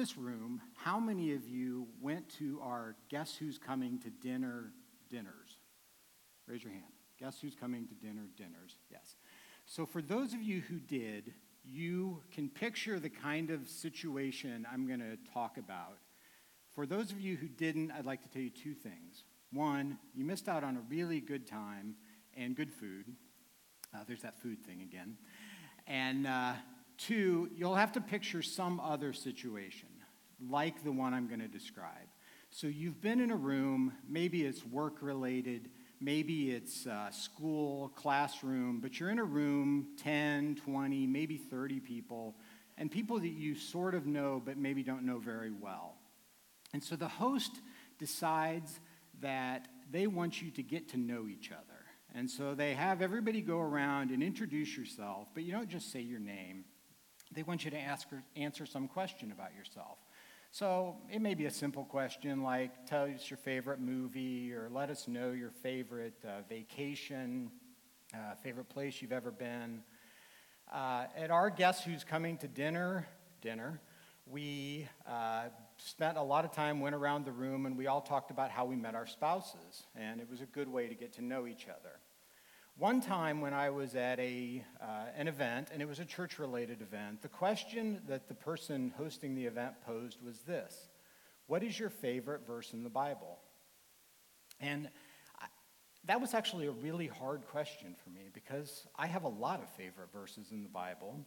this room, how many of you went to our Guess Who's Coming to Dinner dinners? Raise your hand. Guess who's coming to dinner dinners? Yes. So, for those of you who did, you can picture the kind of situation I'm going to talk about. For those of you who didn't, I'd like to tell you two things. One, you missed out on a really good time and good food. Uh, there's that food thing again. And uh, two, you'll have to picture some other situation like the one I'm going to describe. So you've been in a room, maybe it's work related, maybe it's uh, school, classroom, but you're in a room 10, 20, maybe 30 people, and people that you sort of know but maybe don't know very well. And so the host decides that they want you to get to know each other. And so they have everybody go around and introduce yourself, but you don't just say your name. They want you to ask or answer some question about yourself. So it may be a simple question like, tell us your favorite movie, or let us know your favorite uh, vacation, uh, favorite place you've ever been. Uh, at our Guess Who's Coming to Dinner, dinner, we uh, spent a lot of time, went around the room, and we all talked about how we met our spouses. And it was a good way to get to know each other. One time when I was at a, uh, an event, and it was a church related event, the question that the person hosting the event posed was this What is your favorite verse in the Bible? And I, that was actually a really hard question for me because I have a lot of favorite verses in the Bible,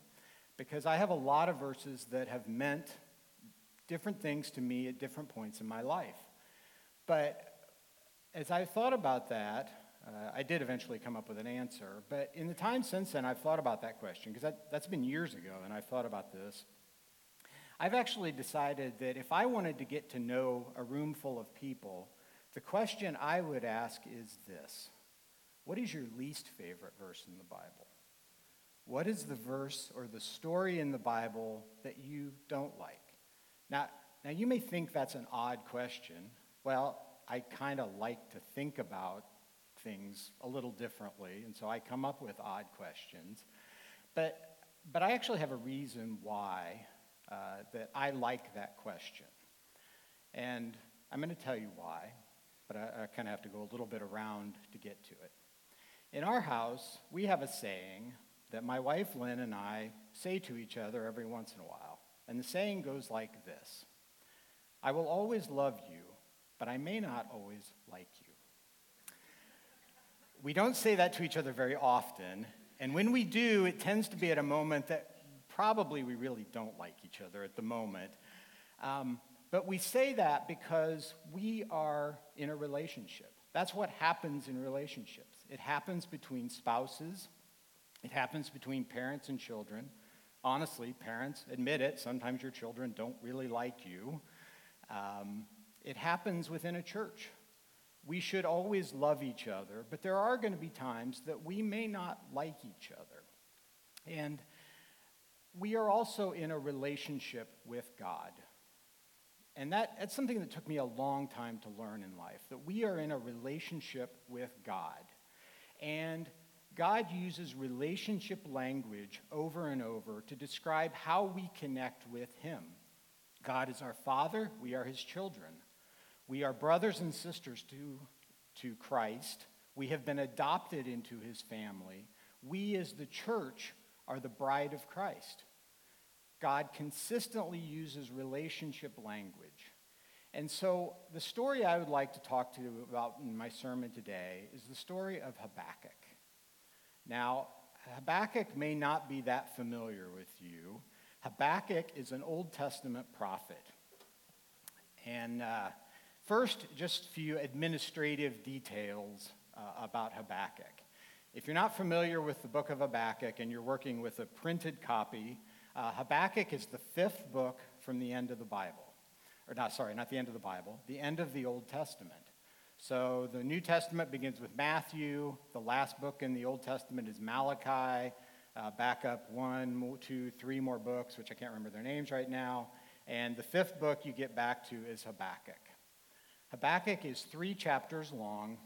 because I have a lot of verses that have meant different things to me at different points in my life. But as I thought about that, uh, I did eventually come up with an answer. But in the time since then, I've thought about that question because that, that's been years ago, and I've thought about this. I've actually decided that if I wanted to get to know a room full of people, the question I would ask is this What is your least favorite verse in the Bible? What is the verse or the story in the Bible that you don't like? Now, now you may think that's an odd question. Well, I kind of like to think about things a little differently, and so I come up with odd questions. But, but I actually have a reason why uh, that I like that question. And I'm going to tell you why, but I, I kind of have to go a little bit around to get to it. In our house, we have a saying that my wife Lynn and I say to each other every once in a while. And the saying goes like this I will always love you, but I may not always like you. We don't say that to each other very often, and when we do, it tends to be at a moment that probably we really don't like each other at the moment. Um, but we say that because we are in a relationship. That's what happens in relationships. It happens between spouses, it happens between parents and children. Honestly, parents, admit it, sometimes your children don't really like you. Um, it happens within a church. We should always love each other, but there are going to be times that we may not like each other. And we are also in a relationship with God. And that, that's something that took me a long time to learn in life that we are in a relationship with God. And God uses relationship language over and over to describe how we connect with Him. God is our Father, we are His children. We are brothers and sisters to, to Christ. We have been adopted into His family. We, as the church, are the bride of Christ. God consistently uses relationship language. And so, the story I would like to talk to you about in my sermon today is the story of Habakkuk. Now, Habakkuk may not be that familiar with you. Habakkuk is an Old Testament prophet. And uh, first, just a few administrative details uh, about Habakkuk. If you're not familiar with the book of Habakkuk and you're working with a printed copy, uh, Habakkuk is the fifth book from the end of the Bible. Or not, sorry, not the end of the Bible, the end of the Old Testament. So the New Testament begins with Matthew. The last book in the Old Testament is Malachi. Uh, back up one, two, three more books, which I can't remember their names right now. And the fifth book you get back to is Habakkuk. Habakkuk is three chapters long.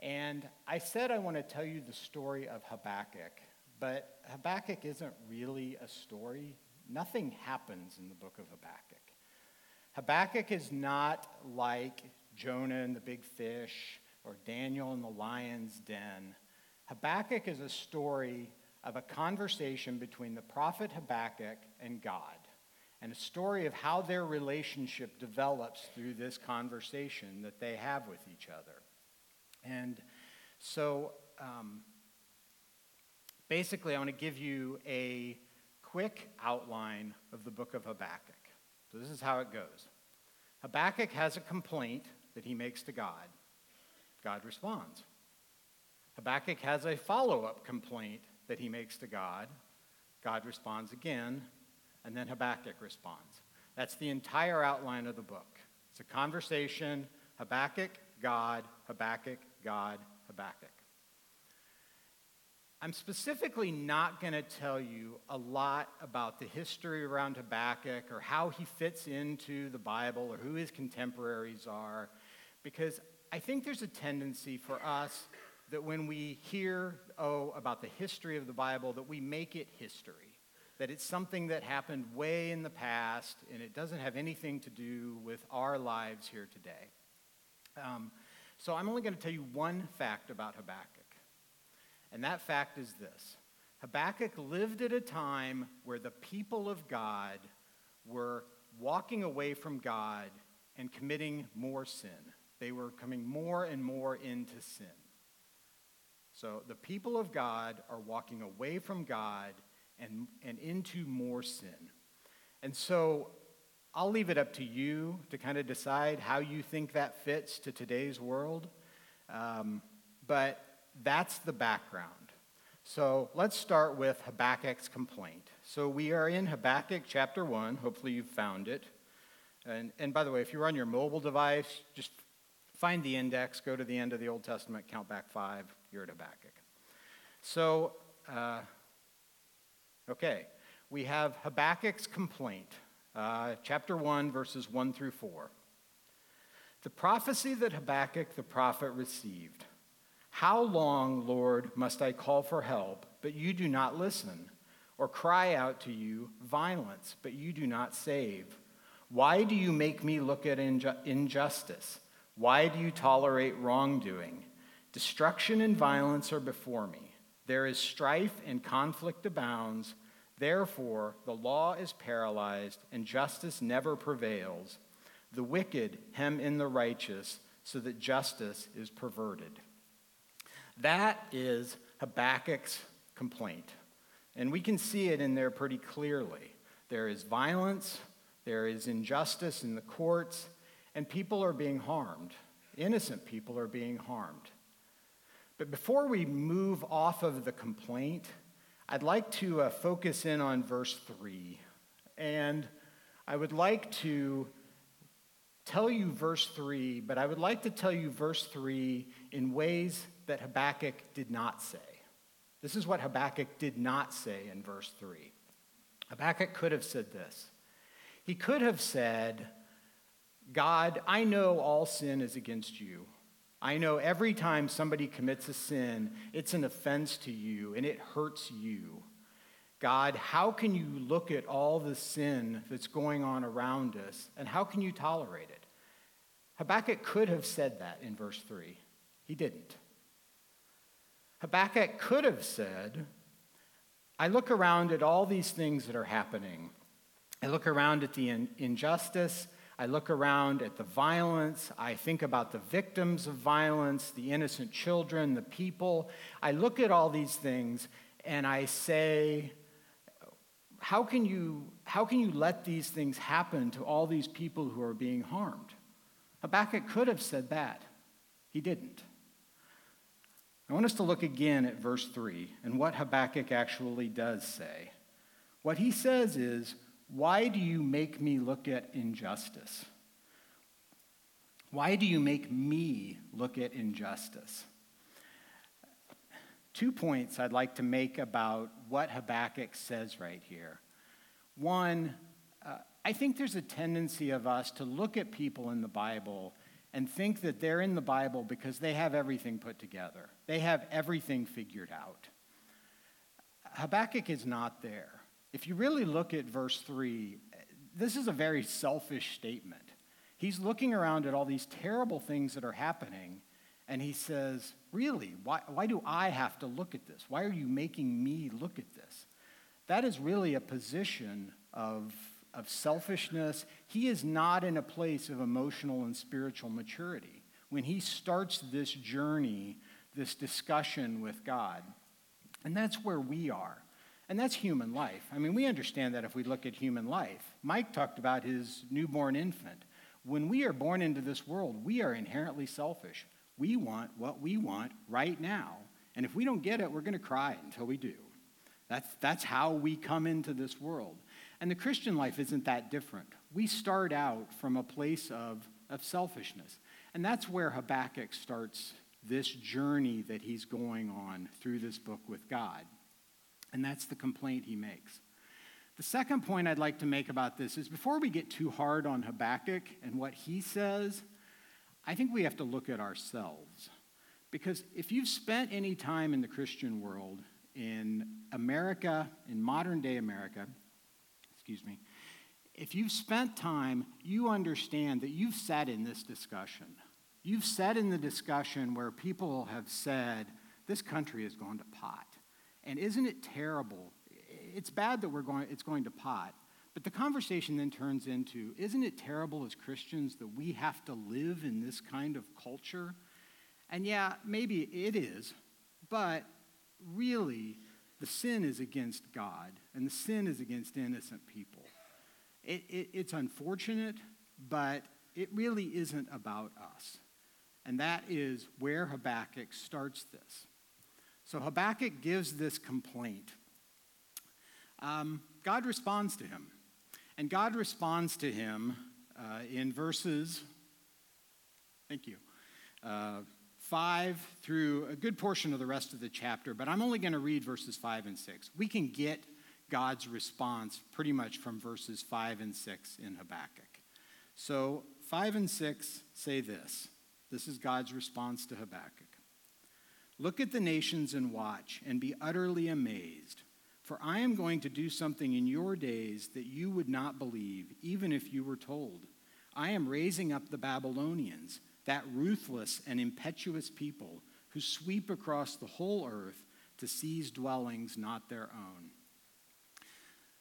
And I said I want to tell you the story of Habakkuk, but Habakkuk isn't really a story. Nothing happens in the book of Habakkuk. Habakkuk is not like Jonah and the big fish or Daniel in the lion's den. Habakkuk is a story of a conversation between the prophet Habakkuk and God, and a story of how their relationship develops through this conversation that they have with each other. And so, um, basically, I want to give you a quick outline of the book of Habakkuk. So, this is how it goes Habakkuk has a complaint that he makes to God. God responds. Habakkuk has a follow up complaint that he makes to God. God responds again, and then Habakkuk responds. That's the entire outline of the book. It's a conversation Habakkuk, God, Habakkuk, God, Habakkuk. I'm specifically not going to tell you a lot about the history around Habakkuk or how he fits into the Bible or who his contemporaries are, because I think there's a tendency for us that when we hear, oh, about the history of the Bible, that we make it history, that it's something that happened way in the past and it doesn't have anything to do with our lives here today. Um, so I'm only going to tell you one fact about Habakkuk. And that fact is this Habakkuk lived at a time where the people of God were walking away from God and committing more sin. They were coming more and more into sin. So the people of God are walking away from God and, and into more sin. And so I'll leave it up to you to kind of decide how you think that fits to today's world. Um, but that's the background. So let's start with Habakkuk's complaint. So we are in Habakkuk chapter 1. Hopefully you've found it. And, and by the way, if you're on your mobile device, just find the index, go to the end of the Old Testament, count back five, you're at Habakkuk. So, uh, okay, we have Habakkuk's complaint, uh, chapter 1, verses 1 through 4. The prophecy that Habakkuk the prophet received. How long, Lord, must I call for help, but you do not listen? Or cry out to you, violence, but you do not save? Why do you make me look at inju- injustice? Why do you tolerate wrongdoing? Destruction and violence are before me. There is strife and conflict abounds. Therefore, the law is paralyzed and justice never prevails. The wicked hem in the righteous so that justice is perverted. That is Habakkuk's complaint. And we can see it in there pretty clearly. There is violence, there is injustice in the courts, and people are being harmed. Innocent people are being harmed. But before we move off of the complaint, I'd like to uh, focus in on verse 3. And I would like to tell you verse 3, but I would like to tell you verse 3 in ways that Habakkuk did not say. This is what Habakkuk did not say in verse 3. Habakkuk could have said this. He could have said, God, I know all sin is against you. I know every time somebody commits a sin, it's an offense to you and it hurts you. God, how can you look at all the sin that's going on around us and how can you tolerate it? Habakkuk could have said that in verse 3. He didn't. Habakkuk could have said, I look around at all these things that are happening. I look around at the in- injustice. I look around at the violence. I think about the victims of violence, the innocent children, the people. I look at all these things and I say, how can you, how can you let these things happen to all these people who are being harmed? Habakkuk could have said that. He didn't. I want us to look again at verse 3 and what Habakkuk actually does say. What he says is, Why do you make me look at injustice? Why do you make me look at injustice? Two points I'd like to make about what Habakkuk says right here. One, uh, I think there's a tendency of us to look at people in the Bible and think that they're in the Bible because they have everything put together. They have everything figured out. Habakkuk is not there. If you really look at verse 3, this is a very selfish statement. He's looking around at all these terrible things that are happening, and he says, Really, why, why do I have to look at this? Why are you making me look at this? That is really a position of, of selfishness. He is not in a place of emotional and spiritual maturity. When he starts this journey, this discussion with God, and that's where we are. And that's human life. I mean, we understand that if we look at human life. Mike talked about his newborn infant. When we are born into this world, we are inherently selfish. We want what we want right now. And if we don't get it, we're going to cry until we do. That's, that's how we come into this world. And the Christian life isn't that different. We start out from a place of, of selfishness. And that's where Habakkuk starts this journey that he's going on through this book with God. And that's the complaint he makes. The second point I'd like to make about this is before we get too hard on Habakkuk and what he says, I think we have to look at ourselves. Because if you've spent any time in the Christian world, in America, in modern day America, excuse me, if you've spent time, you understand that you've sat in this discussion. You've sat in the discussion where people have said, this country is going to pot. And isn't it terrible? It's bad that we're going, it's going to pot. But the conversation then turns into, isn't it terrible as Christians that we have to live in this kind of culture? And yeah, maybe it is, but really, the sin is against God, and the sin is against innocent people. It, it, it's unfortunate, but it really isn't about us. And that is where Habakkuk starts this. So Habakkuk gives this complaint. Um, God responds to him. And God responds to him uh, in verses, thank you, uh, 5 through a good portion of the rest of the chapter, but I'm only going to read verses 5 and 6. We can get God's response pretty much from verses 5 and 6 in Habakkuk. So 5 and 6 say this this is God's response to Habakkuk. Look at the nations and watch, and be utterly amazed. For I am going to do something in your days that you would not believe, even if you were told. I am raising up the Babylonians, that ruthless and impetuous people who sweep across the whole earth to seize dwellings not their own.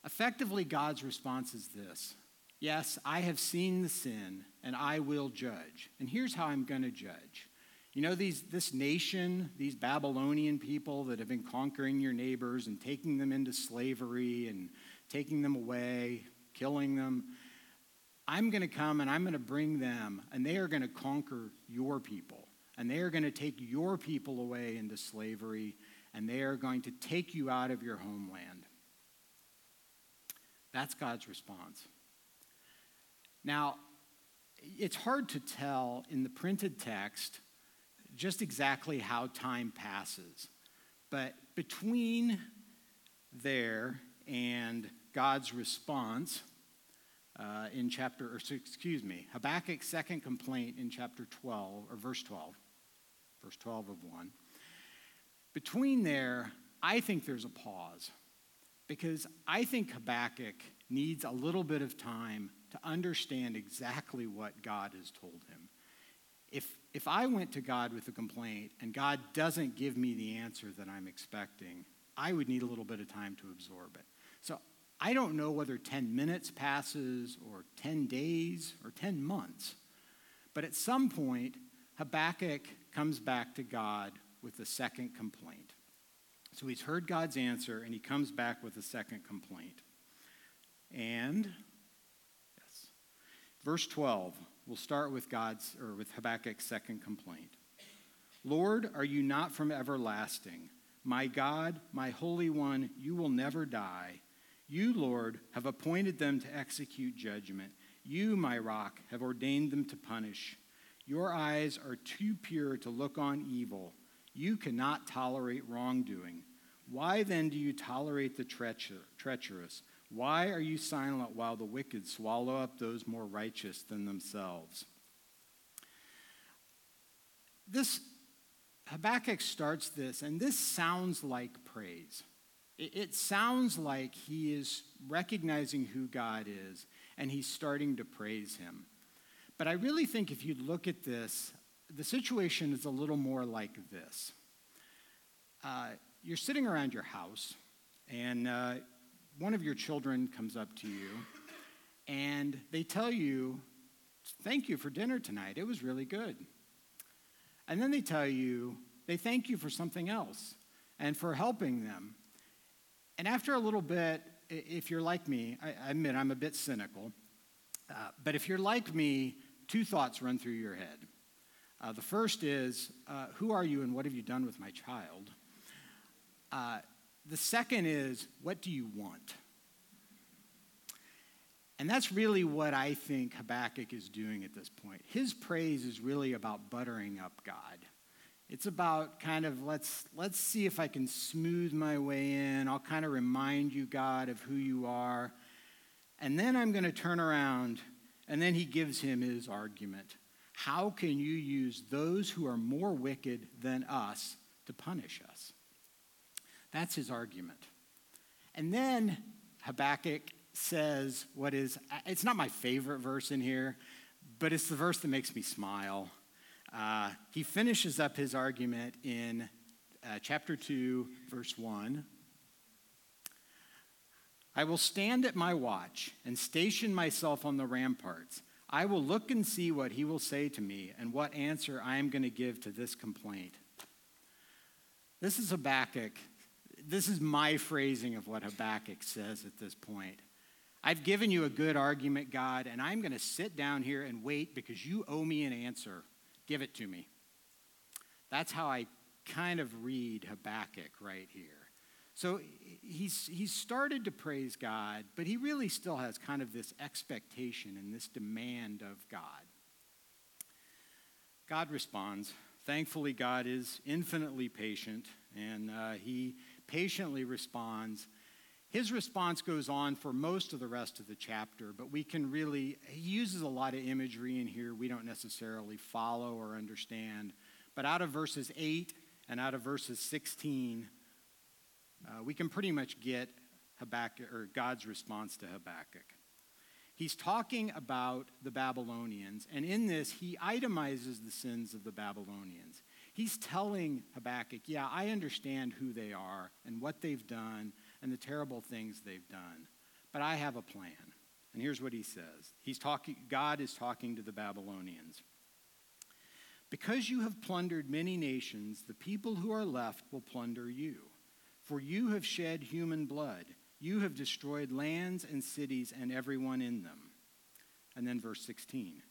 Effectively, God's response is this Yes, I have seen the sin, and I will judge. And here's how I'm going to judge. You know, these, this nation, these Babylonian people that have been conquering your neighbors and taking them into slavery and taking them away, killing them, I'm going to come and I'm going to bring them, and they are going to conquer your people. And they are going to take your people away into slavery, and they are going to take you out of your homeland. That's God's response. Now, it's hard to tell in the printed text just exactly how time passes. But between there and God's response uh, in chapter, or excuse me, Habakkuk's second complaint in chapter 12, or verse 12, verse 12 of 1. Between there, I think there's a pause because I think Habakkuk needs a little bit of time to understand exactly what God has told him. If, if I went to God with a complaint and God doesn't give me the answer that I'm expecting, I would need a little bit of time to absorb it. So I don't know whether 10 minutes passes or 10 days or 10 months, but at some point, Habakkuk comes back to God with a second complaint. So he's heard God's answer and he comes back with a second complaint. And yes, Verse 12, we'll start with God's, or with Habakkuk's second complaint. Lord, are you not from everlasting? My God, my Holy One, you will never die. You, Lord, have appointed them to execute judgment. You, my rock, have ordained them to punish. Your eyes are too pure to look on evil. You cannot tolerate wrongdoing. Why then do you tolerate the treacherous? Why are you silent while the wicked swallow up those more righteous than themselves? This Habakkuk starts this, and this sounds like praise. It, sounds like he is recognizing who God is, and he's starting to praise him. But I really think if you look at this, the situation is a little more like this. Uh, you're sitting around your house, and uh, one of your children comes up to you, and they tell you, Thank you for dinner tonight. It was really good. And then they tell you, they thank you for something else and for helping them. And after a little bit, if you're like me, I admit I'm a bit cynical, uh, but if you're like me, two thoughts run through your head. Uh, the first is, uh, Who are you and what have you done with my child? The second is, What do you want? And that's really what I think Habakkuk is doing at this point. His praise is really about buttering up God. It's about kind of let's let's see if I can smooth my way in. I'll kind of remind you God of who you are. And then I'm going to turn around and then he gives him his argument. How can you use those who are more wicked than us to punish us? That's his argument. And then Habakkuk says what is, it's not my favorite verse in here, but it's the verse that makes me smile. Uh, he finishes up his argument in uh, chapter 2, verse 1. I will stand at my watch and station myself on the ramparts. I will look and see what he will say to me and what answer I am going to give to this complaint. This is Habakkuk. This is my phrasing of what Habakkuk says at this point. I've given you a good argument, God, and I'm going to sit down here and wait because you owe me an answer. Give it to me. That's how I kind of read Habakkuk right here. So he's, he's started to praise God, but he really still has kind of this expectation and this demand of God. God responds. Thankfully, God is infinitely patient, and uh, he patiently responds his response goes on for most of the rest of the chapter, but we can really, he uses a lot of imagery in here we don't necessarily follow or understand. But out of verses 8 and out of verses 16, uh, we can pretty much get Habakkuk, or God's response to Habakkuk. He's talking about the Babylonians, and in this, he itemizes the sins of the Babylonians. He's telling Habakkuk, yeah, I understand who they are and what they've done and the terrible things they've done. But I have a plan. And here's what he says. He's talking God is talking to the Babylonians. Because you have plundered many nations, the people who are left will plunder you. For you have shed human blood. You have destroyed lands and cities and everyone in them. And then verse 16.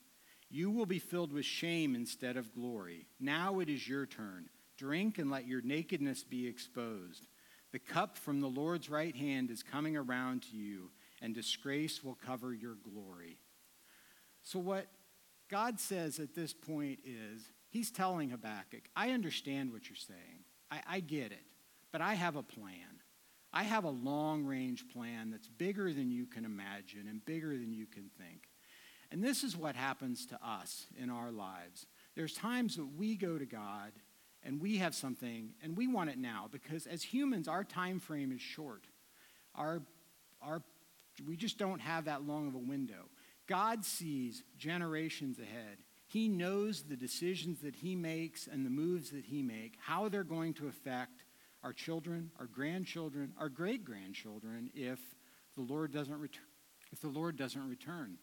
You will be filled with shame instead of glory. Now it is your turn. Drink and let your nakedness be exposed. The cup from the Lord's right hand is coming around to you, and disgrace will cover your glory. So, what God says at this point is, He's telling Habakkuk, I understand what you're saying. I, I get it. But I have a plan. I have a long range plan that's bigger than you can imagine and bigger than you can think. And this is what happens to us in our lives. There's times that we go to God and we have something and we want it now because as humans our time frame is short. Our, our, we just don't have that long of a window. God sees generations ahead. He knows the decisions that he makes and the moves that he makes how they're going to affect our children our grandchildren our great grandchildren if the lord doesn't return if the lord doesn't return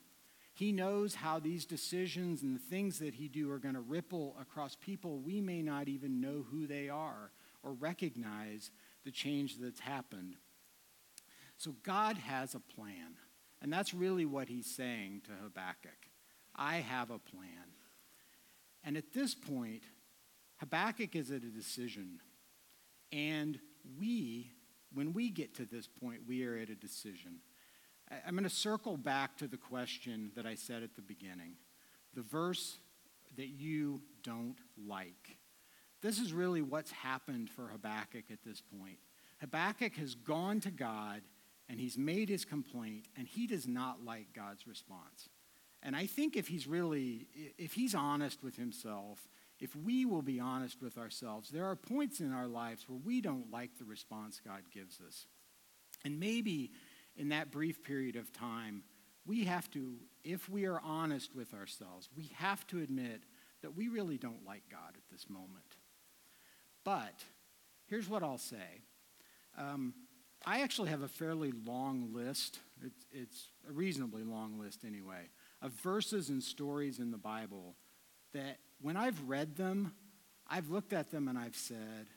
he knows how these decisions and the things that he do are going to ripple across people we may not even know who they are or recognize the change that's happened. So God has a plan. And that's really what he's saying to Habakkuk. I have a plan. And at this point, Habakkuk is at a decision. And we, when we get to this point, we are at a decision. I'm going to circle back to the question that I said at the beginning the verse that you don't like. This is really what's happened for Habakkuk at this point. Habakkuk has gone to God and he's made his complaint, and he does not like God's response. And I think if he's really, if he's honest with himself, if we will be honest with ourselves, there are points in our lives where we don't like the response God gives us. And maybe in that brief period of time, we have to, if we are honest with ourselves, we have to admit that we really don't like God at this moment. But here's what I'll say. Um, I actually have a fairly long list. It's, it's, a reasonably long list, anyway, of verses and stories in the Bible that when I've read them, I've looked at them and I've said,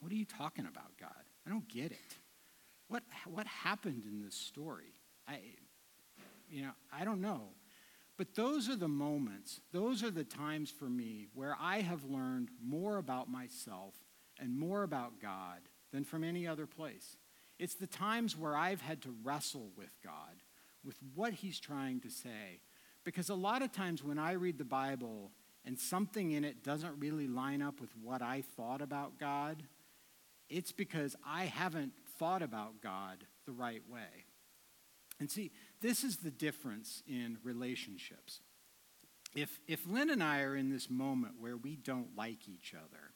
What are you talking about, God? I don't get it. What, what happened in this story? I, you know, I don't know. But those are the moments, those are the times for me where I have learned more about myself and more about God than from any other place. It's the times where I've had to wrestle with God, with what He's trying to say. Because a lot of times when I read the Bible and something in it doesn't really line up with what I thought about God, it's because I haven't thought about God the right way. And see, this is the difference in relationships. If, if Lynn and I are in this moment where we don't like each other,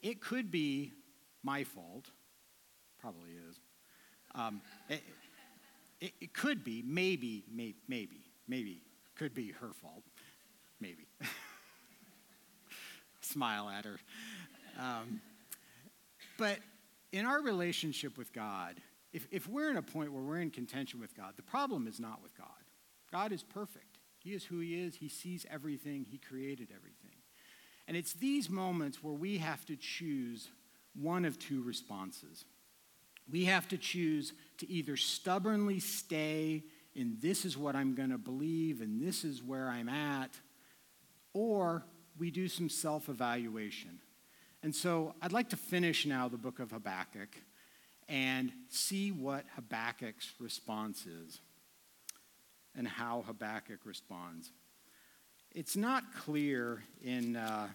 it could be my fault, probably is. Um, it, it, it, could be, maybe, may, maybe, maybe, could be her fault, maybe. Smile at her. Um, but in our relationship with God, if, if we're in a point where we're in contention with God, the problem is not with God. God is perfect. He is who He is. He sees everything, He created everything. And it's these moments where we have to choose one of two responses. We have to choose to either stubbornly stay in this is what I'm going to believe and this is where I'm at, or we do some self evaluation. And so I'd like to finish now the book of Habakkuk and see what Habakkuk's response is and how Habakkuk responds. It's not clear in. Uh,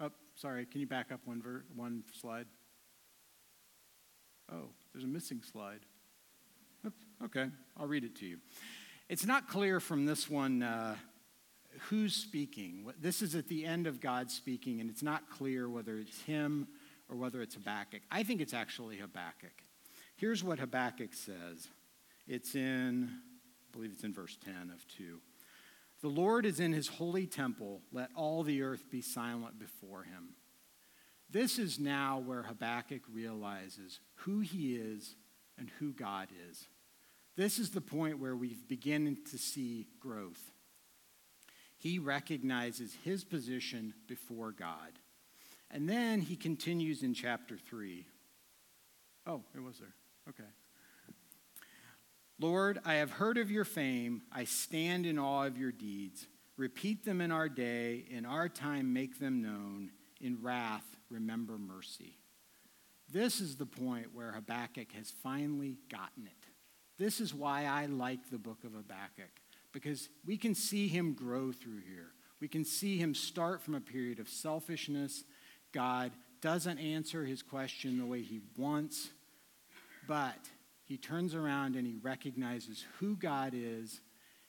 oh, sorry, can you back up one, ver- one slide? Oh, there's a missing slide. Oops, okay, I'll read it to you. It's not clear from this one. Uh, who's speaking. This is at the end of God speaking, and it's not clear whether it's him or whether it's Habakkuk. I think it's actually Habakkuk. Here's what Habakkuk says it's in, I believe it's in verse 10 of 2. The Lord is in his holy temple. Let all the earth be silent before him. This is now where Habakkuk realizes who he is and who God is. This is the point where we begin to see growth he recognizes his position before God. And then he continues in chapter 3. Oh, it was there. Okay. Lord, I have heard of your fame. I stand in awe of your deeds. Repeat them in our day. In our time, make them known. In wrath, remember mercy. This is the point where Habakkuk has finally gotten it. This is why I like the book of Habakkuk because we can see him grow through here. We can see him start from a period of selfishness. God doesn't answer his question the way he wants, but he turns around and he recognizes who God is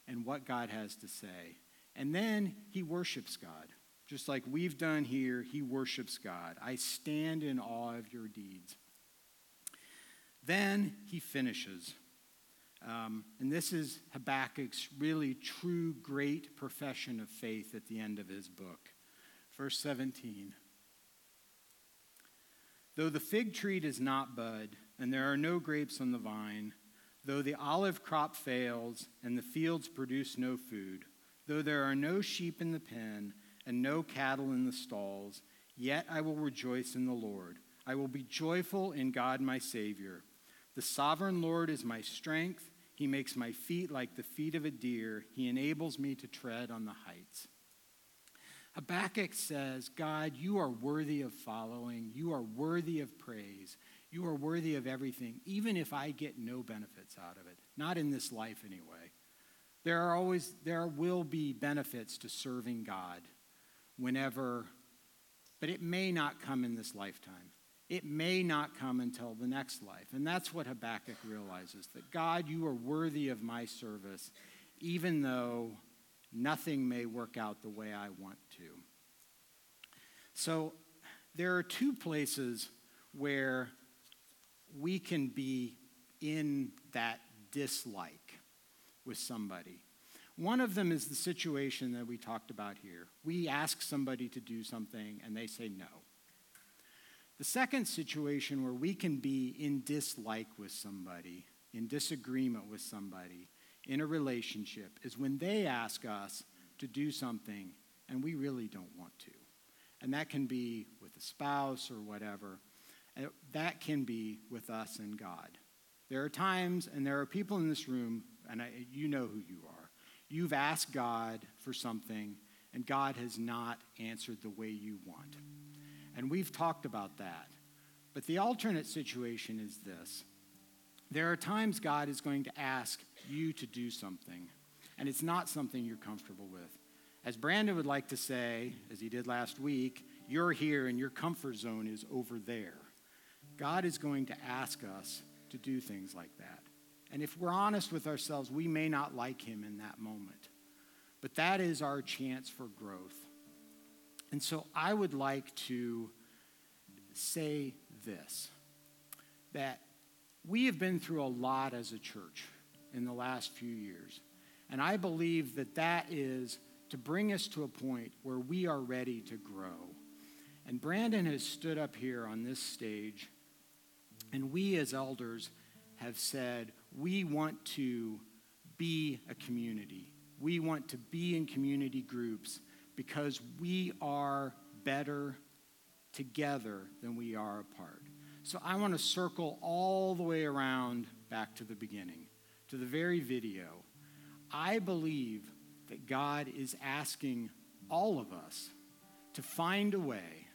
and what God has to say. And then he worships God. Just like we've done here, he worships God. I stand in awe of your deeds. Then he finishes. Um, and this is Habakkuk's really true great profession of faith at the end of his book. Verse 17 Though the fig tree does not bud, and there are no grapes on the vine, though the olive crop fails, and the fields produce no food, though there are no sheep in the pen, and no cattle in the stalls, yet I will rejoice in the Lord. I will be joyful in God my Savior. The sovereign Lord is my strength. He makes my feet like the feet of a deer. He enables me to tread on the heights. Habakkuk says, God, you are worthy of following. You are worthy of praise. You are worthy of everything, even if I get no benefits out of it. Not in this life, anyway. There are always, there will be benefits to serving God whenever, but it may not come in this lifetime it may not come until the next life. And that's what Habakkuk realizes that God, you are worthy of my service, even though nothing may work out the way I want to. So there are two places where we can be in that dislike with somebody. One of them is the situation that we talked about here. We ask somebody to do something and they say no. The second situation where we can be in dislike with somebody, in disagreement with somebody, in a relationship, is when they ask us to do something and we really don't want to. And that can be with a spouse or whatever. That can be with us and God. There are times, and there are people in this room, and I, you know who you are. You've asked God for something, and God has not answered the way you want. And we've talked about that. But the alternate situation is this there are times God is going to ask you to do something, and it's not something you're comfortable with. As Brandon would like to say, as he did last week, you're here and your comfort zone is over there. God is going to ask us to do things like that. And if we're honest with ourselves, we may not like him in that moment. But that is our chance for growth. And so I would like to say this that we have been through a lot as a church in the last few years. And I believe that that is to bring us to a point where we are ready to grow. And Brandon has stood up here on this stage, and we as elders have said, we want to be a community. We want to be in community groups because we are better together than we are apart. So I want to circle all the way around back to the beginning, to the very video. I believe that God is asking all of us to find a way.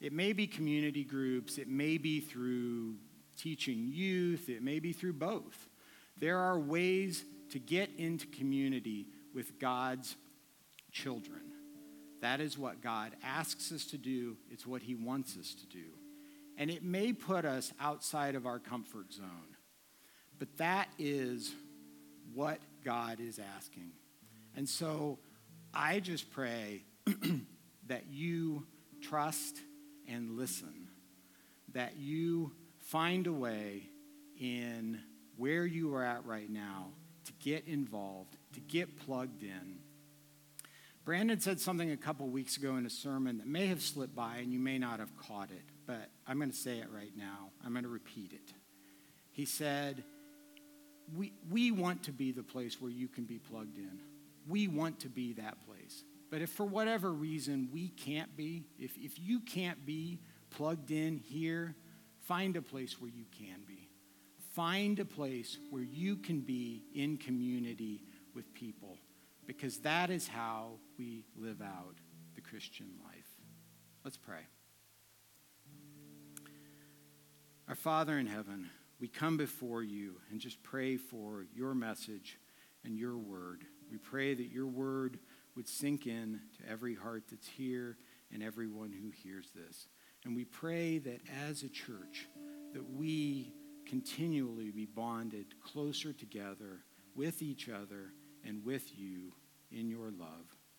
It may be community groups, it may be through teaching youth, it may be through both. There are ways to get into community with God's children. That is what God asks us to do, it's what He wants us to do. And it may put us outside of our comfort zone, but that is what God is asking. And so I just pray that you trust and listen, that you find a way in where you are at right now to get involved, to get plugged in. Brandon said something a couple weeks ago in a sermon that may have slipped by and you may not have caught it, but I'm going to say it right now. I'm going to repeat it. He said, we, we want to be the place where you can be plugged in. We want to be that place. But if for whatever reason we can't be, if, if you can't be plugged in here, find a place where you can be. Find a place where you can be in community with people because that is how we live out the Christian life. Let's pray. Our Father in heaven, we come before you and just pray for your message and your word. We pray that your word would sink in to every heart that's here and everyone who hears this. And we pray that as a church, that we continually be bonded closer together with each other and with you in your love.